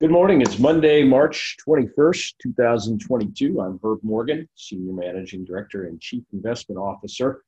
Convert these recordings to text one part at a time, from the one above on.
Good morning. It's Monday, March 21st, 2022. I'm Herb Morgan, Senior Managing Director and Chief Investment Officer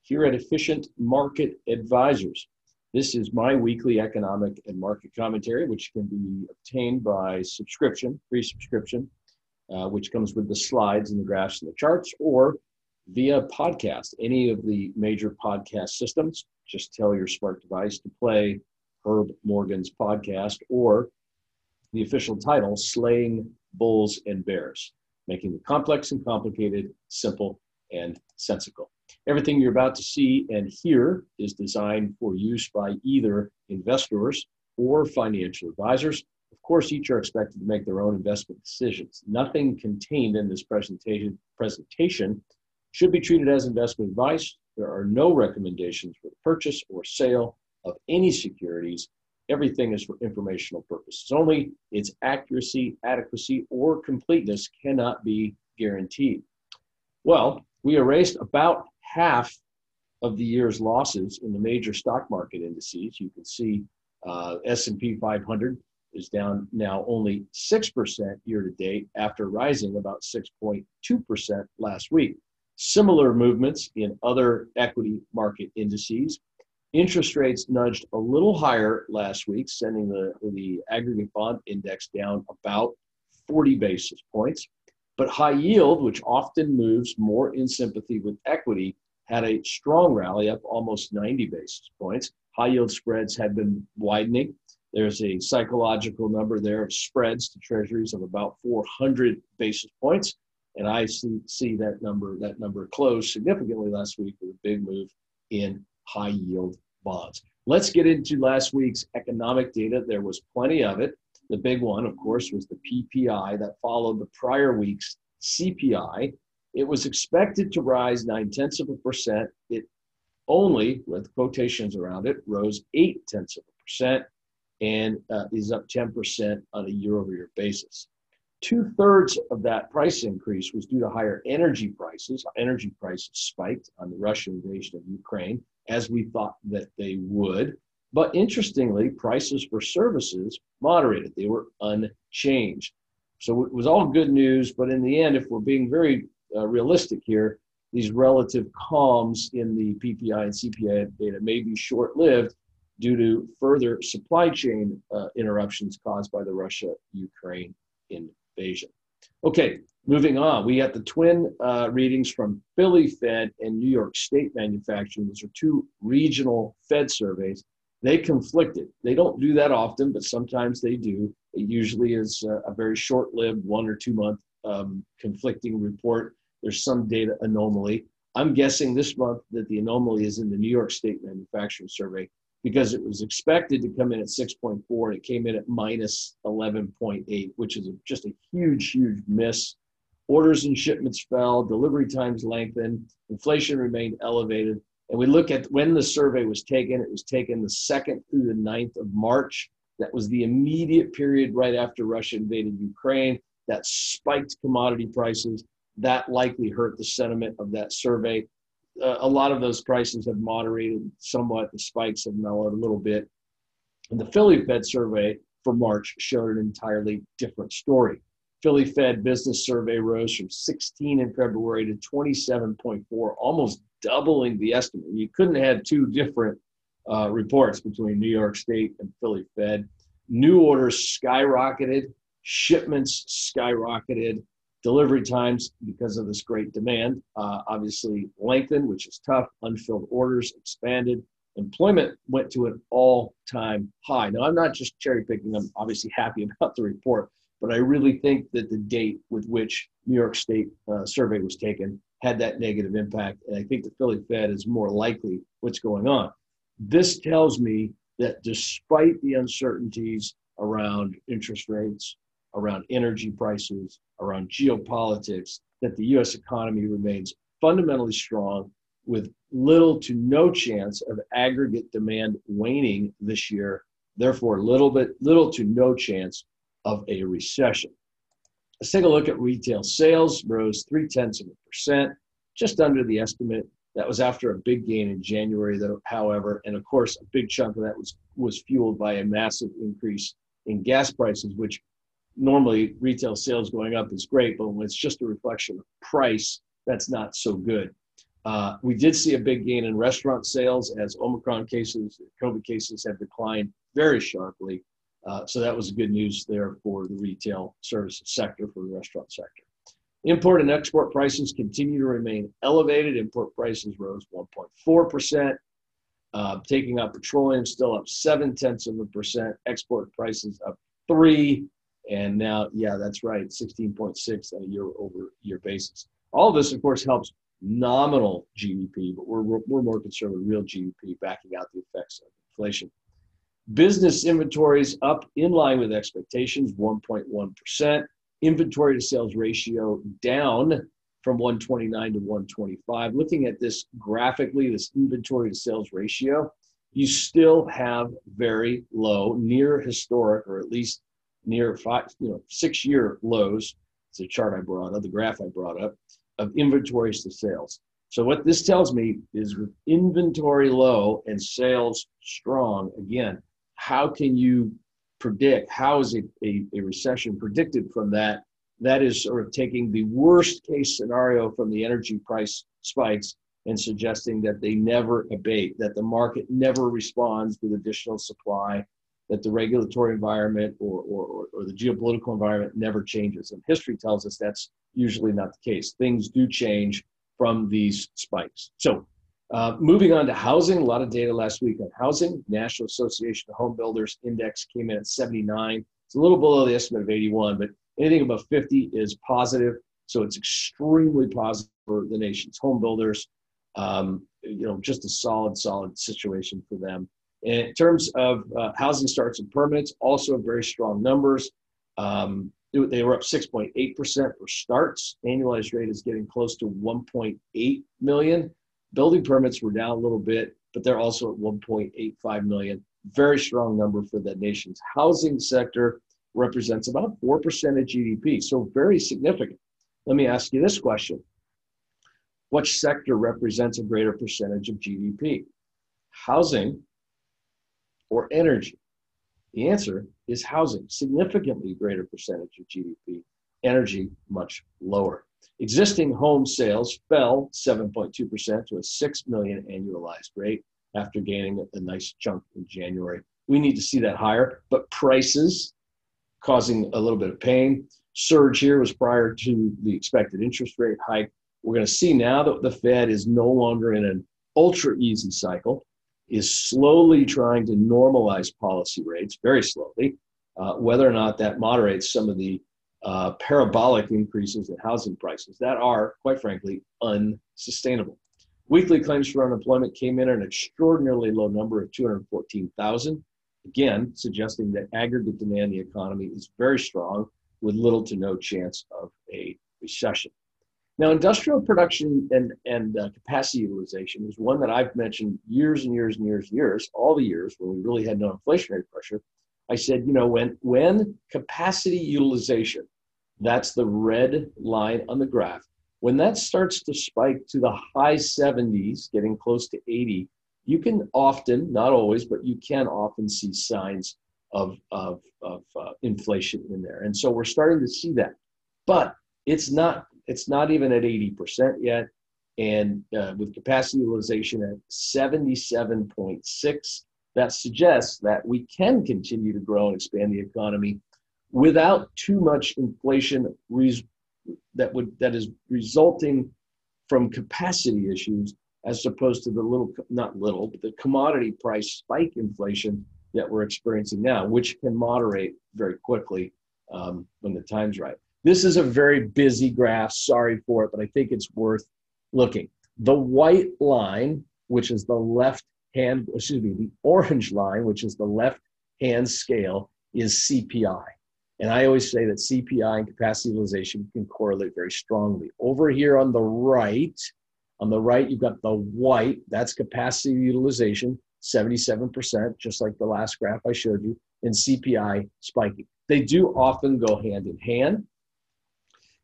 here at Efficient Market Advisors. This is my weekly economic and market commentary, which can be obtained by subscription, free subscription, uh, which comes with the slides and the graphs and the charts, or via podcast, any of the major podcast systems. Just tell your smart device to play Herb Morgan's podcast or the official title, Slaying Bulls and Bears, making the complex and complicated simple and sensical. Everything you're about to see and hear is designed for use by either investors or financial advisors. Of course, each are expected to make their own investment decisions. Nothing contained in this presentation, presentation should be treated as investment advice. There are no recommendations for the purchase or sale of any securities everything is for informational purposes only. Its accuracy, adequacy, or completeness cannot be guaranteed. Well, we erased about half of the year's losses in the major stock market indices. You can see uh, S&P 500 is down now only 6% year to date after rising about 6.2% last week. Similar movements in other equity market indices Interest rates nudged a little higher last week, sending the, the aggregate bond index down about 40 basis points. But high yield, which often moves more in sympathy with equity, had a strong rally up almost 90 basis points. High yield spreads had been widening. There's a psychological number there of spreads to treasuries of about 400 basis points. And I see, see that number, that number closed significantly last week with a big move in high yield bonds. Let's get into last week's economic data. There was plenty of it. The big one, of course, was the PPI that followed the prior week's CPI. It was expected to rise nine tenths of a percent. It only, with quotations around it, rose eight tenths of a percent and uh, is up 10% on a year over year basis. Two thirds of that price increase was due to higher energy prices. Energy prices spiked on the Russian invasion of Ukraine as we thought that they would. But interestingly, prices for services moderated, they were unchanged. So it was all good news, but in the end, if we're being very uh, realistic here, these relative calms in the PPI and CPI data may be short lived due to further supply chain uh, interruptions caused by the Russia Ukraine invasion. Okay, moving on, we got the twin uh, readings from Philly Fed and New York State Manufacturing. Those are two regional Fed surveys. They conflicted. They don't do that often, but sometimes they do. It usually is a, a very short lived one or two month um, conflicting report. There's some data anomaly. I'm guessing this month that the anomaly is in the New York State Manufacturing Survey because it was expected to come in at 6.4 and it came in at minus 11.8, which is just a huge, huge miss. Orders and shipments fell, delivery times lengthened, inflation remained elevated. And we look at when the survey was taken, it was taken the 2nd through the 9th of March. That was the immediate period right after Russia invaded Ukraine. That spiked commodity prices. That likely hurt the sentiment of that survey uh, a lot of those prices have moderated somewhat. The spikes have mellowed a little bit. And the Philly Fed survey for March showed an entirely different story. Philly Fed business survey rose from 16 in February to 27.4, almost doubling the estimate. You couldn't have two different uh, reports between New York State and Philly Fed. New orders skyrocketed, shipments skyrocketed, Delivery times, because of this great demand, uh, obviously lengthened, which is tough. Unfilled orders expanded. Employment went to an all time high. Now, I'm not just cherry picking, I'm obviously happy about the report, but I really think that the date with which New York State uh, survey was taken had that negative impact. And I think the Philly Fed is more likely what's going on. This tells me that despite the uncertainties around interest rates, around energy prices, around geopolitics, that the US economy remains fundamentally strong with little to no chance of aggregate demand waning this year, therefore little bit little to no chance of a recession. Let's take a look at retail sales rose three tenths of a percent, just under the estimate. That was after a big gain in January, though, however, and of course, a big chunk of that was was fueled by a massive increase in gas prices, which normally retail sales going up is great, but when it's just a reflection of price, that's not so good. Uh, we did see a big gain in restaurant sales as Omicron cases, COVID cases have declined very sharply. Uh, so that was good news there for the retail services sector, for the restaurant sector. Import and export prices continue to remain elevated. Import prices rose 1.4%. Uh, taking out petroleum, still up seven tenths of a percent. Export prices up three. And now, yeah, that's right, 16.6 on a year over year basis. All of this, of course, helps nominal GDP, but we're, we're more concerned with real GDP backing out the effects of inflation. Business inventories up in line with expectations, 1.1%. Inventory to sales ratio down from 129 to 125. Looking at this graphically, this inventory to sales ratio, you still have very low, near historic, or at least near five, you know, six year lows. It's a chart I brought up, the graph I brought up of inventories to sales. So what this tells me is with inventory low and sales strong, again, how can you predict, how is a, a, a recession predicted from that? That is sort of taking the worst case scenario from the energy price spikes and suggesting that they never abate, that the market never responds with additional supply, that the regulatory environment or, or, or the geopolitical environment never changes. And history tells us that's usually not the case. Things do change from these spikes. So, uh, moving on to housing, a lot of data last week on housing. National Association of Home Builders Index came in at 79. It's a little below the estimate of 81, but anything above 50 is positive. So it's extremely positive for the nation's home builders. Um, you know, just a solid, solid situation for them. In terms of uh, housing starts and permits, also very strong numbers. Um, they were up 6.8% for starts. Annualized rate is getting close to 1.8 million. Building permits were down a little bit, but they're also at 1.85 million. Very strong number for the nation's housing sector. Represents about 4% of GDP, so very significant. Let me ask you this question Which sector represents a greater percentage of GDP? Housing or energy? The answer is housing, significantly greater percentage of GDP, energy much lower. Existing home sales fell 7.2% to a 6 million annualized rate after gaining a nice chunk in January. We need to see that higher, but prices causing a little bit of pain. Surge here was prior to the expected interest rate hike. We're going to see now that the Fed is no longer in an ultra easy cycle is slowly trying to normalize policy rates, very slowly. Uh, whether or not that moderates some of the uh, parabolic increases in housing prices that are, quite frankly, unsustainable. Weekly claims for unemployment came in at an extraordinarily low number of 214,000, again, suggesting that aggregate demand in the economy is very strong with little to no chance of a recession. Now, industrial production and, and uh, capacity utilization is one that I've mentioned years and years and years and years, all the years when we really had no inflationary pressure. I said, you know, when, when capacity utilization, that's the red line on the graph, when that starts to spike to the high 70s, getting close to 80, you can often, not always, but you can often see signs of, of, of uh, inflation in there. And so we're starting to see that. But it's not it's not even at 80% yet. And uh, with capacity utilization at 77.6, that suggests that we can continue to grow and expand the economy without too much inflation res- that would that is resulting from capacity issues as opposed to the little not little but the commodity price spike inflation that we're experiencing now which can moderate very quickly um, when the time's right this is a very busy graph. Sorry for it, but I think it's worth looking. The white line, which is the left hand, excuse me, the orange line, which is the left hand scale, is CPI. And I always say that CPI and capacity utilization can correlate very strongly. Over here on the right, on the right, you've got the white, that's capacity utilization, 77%, just like the last graph I showed you, and CPI spiking. They do often go hand in hand.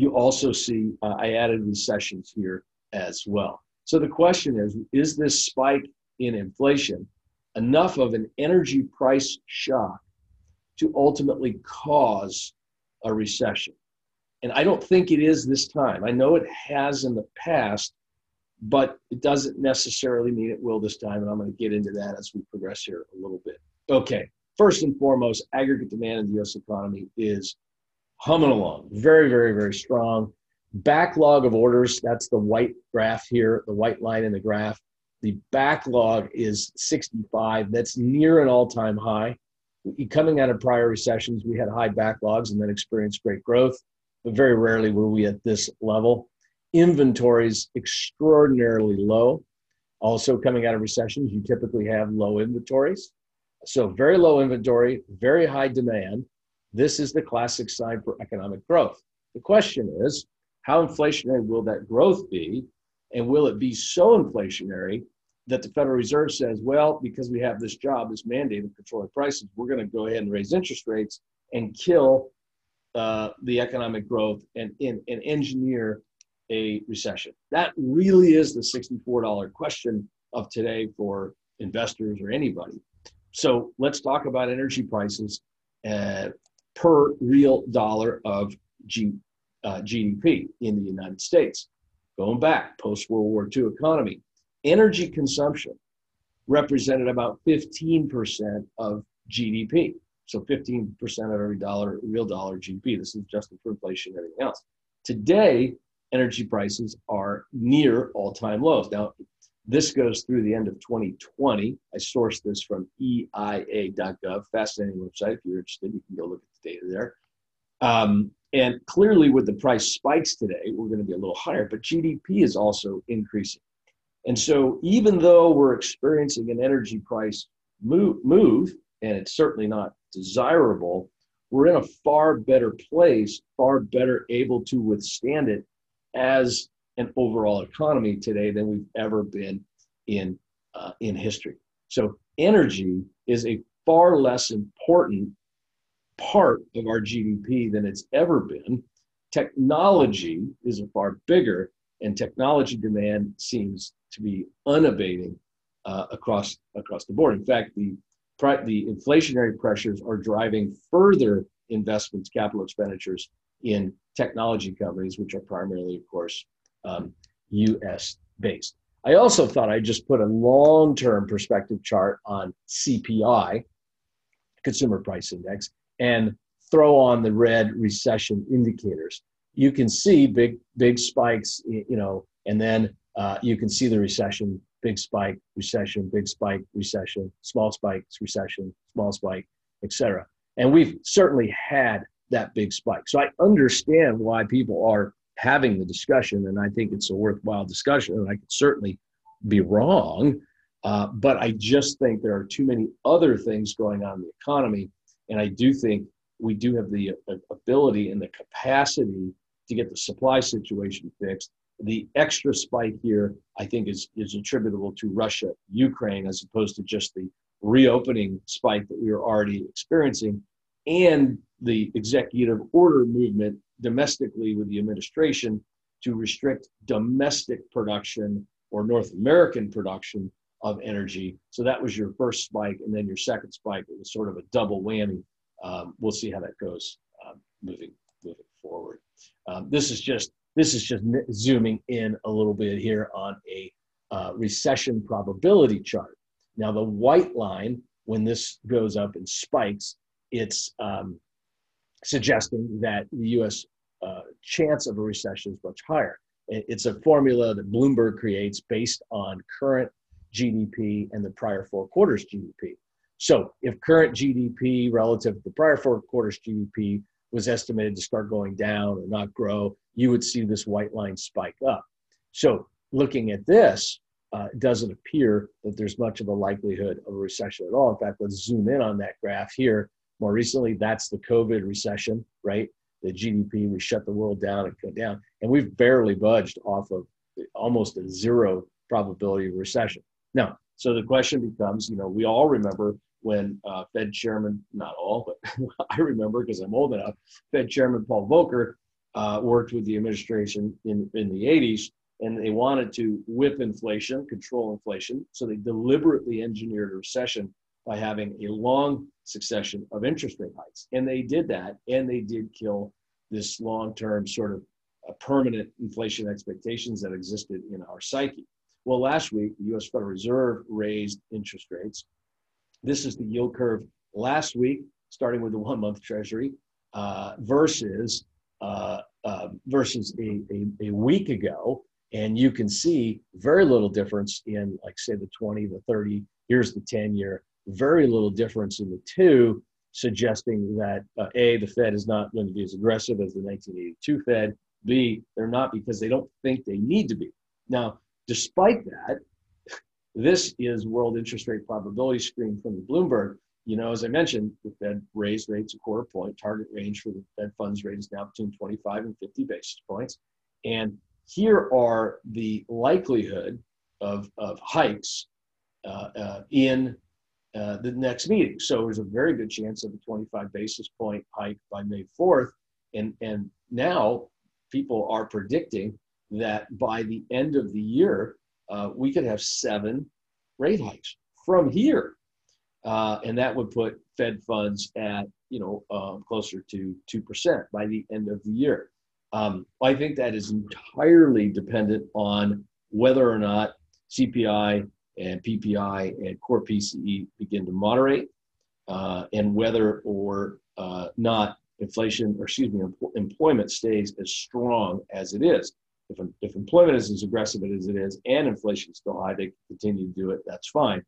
You also see, uh, I added recessions here as well. So the question is, is this spike in inflation enough of an energy price shock to ultimately cause a recession. And I don't think it is this time. I know it has in the past, but it doesn't necessarily mean it will this time. And I'm going to get into that as we progress here a little bit. Okay, first and foremost, aggregate demand in the US economy is humming along, very, very, very strong. Backlog of orders, that's the white graph here, the white line in the graph. The backlog is 65. That's near an all time high. Coming out of prior recessions, we had high backlogs and then experienced great growth, but very rarely were we at this level. Inventories extraordinarily low. Also, coming out of recessions, you typically have low inventories. So, very low inventory, very high demand. This is the classic sign for economic growth. The question is, how inflationary will that growth be? And will it be so inflationary that the Federal Reserve says, well, because we have this job, this mandate of controlling prices, we're going to go ahead and raise interest rates and kill uh, the economic growth and, and, and engineer a recession? That really is the $64 question of today for investors or anybody. So let's talk about energy prices uh, per real dollar of G, uh, GDP in the United States. Going back, post World War II economy, energy consumption represented about 15% of GDP. So 15% of every dollar, real dollar GDP. This is just for inflation and everything else. Today, energy prices are near all time lows. Now, this goes through the end of 2020. I sourced this from EIA.gov, fascinating website. If you're interested, you can go look at the data there. Um, and clearly, with the price spikes today, we're going to be a little higher, but GDP is also increasing. And so, even though we're experiencing an energy price move, move and it's certainly not desirable, we're in a far better place, far better able to withstand it as an overall economy today than we've ever been in uh, in history. So energy is a far less important part of our GDP than it's ever been. Technology is a far bigger, and technology demand seems to be unabating uh, across across the board. In fact, the the inflationary pressures are driving further investments, capital expenditures in technology companies, which are primarily, of course, um, US based. I also thought I'd just put a long term perspective chart on CPI, Consumer Price Index, and throw on the red recession indicators. You can see big, big spikes, you know, and then uh, you can see the recession, big spike, recession, big spike, recession, small spikes, recession, small spike, etc. And we've certainly had that big spike. So I understand why people are having the discussion, and I think it's a worthwhile discussion. And I could certainly be wrong, uh, but I just think there are too many other things going on in the economy, and I do think we do have the uh, ability and the capacity to get the supply situation fixed. The extra spike here, I think, is is attributable to Russia, Ukraine, as opposed to just the reopening spike that we were already experiencing, and the executive order movement domestically with the administration to restrict domestic production or North American production of energy. So that was your first spike, and then your second spike. It was sort of a double whammy. Um, we'll see how that goes um, moving moving forward. Um, this is just this is just zooming in a little bit here on a uh, recession probability chart. Now the white line, when this goes up and spikes, it's um, suggesting that the U.S. Uh, chance of a recession is much higher. It's a formula that Bloomberg creates based on current GDP and the prior four quarters GDP. So, if current GDP relative to the prior four quarters GDP was estimated to start going down or not grow, you would see this white line spike up. So, looking at this, uh, it doesn't appear that there's much of a likelihood of a recession at all. In fact, let's zoom in on that graph here more recently, that's the COVID recession, right? The GDP, we shut the world down and go down, and we've barely budged off of almost a zero probability of recession. Now, so the question becomes, you know, we all remember when uh, Fed Chairman, not all, but I remember because I'm old enough, Fed Chairman Paul Volcker uh, worked with the administration in, in the 80s and they wanted to whip inflation, control inflation. So they deliberately engineered a recession by having a long succession of interest rate hikes. And they did that, and they did kill this long term sort of uh, permanent inflation expectations that existed in our psyche. Well, last week, the US Federal Reserve raised interest rates. This is the yield curve last week, starting with the one month treasury, uh, versus, uh, uh, versus a, a, a week ago. And you can see very little difference in, like, say, the 20, the 30, here's the 10 year, very little difference in the two, suggesting that uh, A, the Fed is not going to be as aggressive as the 1982 Fed. B, they're not because they don't think they need to be. Now, despite that, this is world interest rate probability screen from the Bloomberg. You know, as I mentioned, the Fed raised rates a quarter point. Target range for the Fed funds rate is now between 25 and 50 basis points. And here are the likelihood of, of hikes uh, uh, in uh, the next meeting. So there's a very good chance of a 25 basis point hike by May 4th. And, and now people are predicting that by the end of the year, uh, we could have seven rate hikes from here. Uh, and that would put Fed funds at, you know, um, closer to 2% by the end of the year. Um, I think that is entirely dependent on whether or not CPI and PPI and core PCE begin to moderate, uh, and whether or uh, not inflation, or excuse me, employment stays as strong as it is. If, if employment is as aggressive as it is and inflation is still high, they continue to do it, that's fine.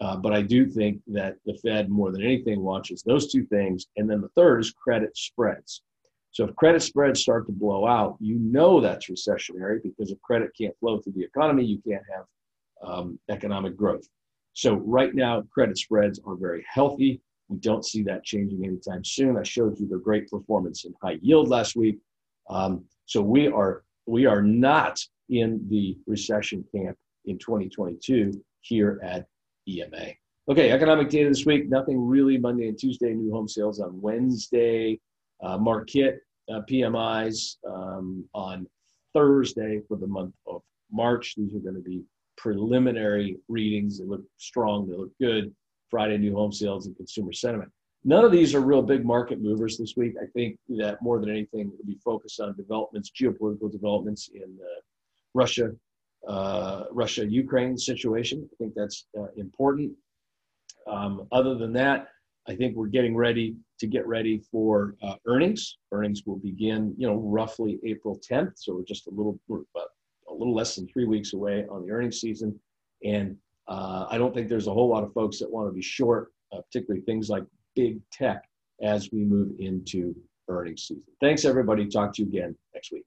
Uh, but I do think that the Fed, more than anything, watches those two things. And then the third is credit spreads. So if credit spreads start to blow out, you know that's recessionary because if credit can't flow through the economy, you can't have um, economic growth. So right now, credit spreads are very healthy. We don't see that changing anytime soon. I showed you the great performance in high yield last week. Um, so we are we are not in the recession camp in 2022 here at EMA. Okay, economic data this week. Nothing really Monday and Tuesday. New home sales on Wednesday. Uh, Markit uh, PMIs um, on Thursday for the month of March. These are going to be preliminary readings. They look strong, they look good. Friday new home sales and consumer sentiment. None of these are real big market movers this week. I think that more than anything, we'll be focused on developments, geopolitical developments in uh, Russia, uh, Russia Ukraine situation. I think that's uh, important. Um, other than that, I think we're getting ready to get ready for uh, earnings. Earnings will begin, you know, roughly April 10th. So we're just a little, we're about a little less than three weeks away on the earnings season. And uh, I don't think there's a whole lot of folks that want to be short, uh, particularly things like big tech as we move into earnings season. Thanks, everybody. Talk to you again next week.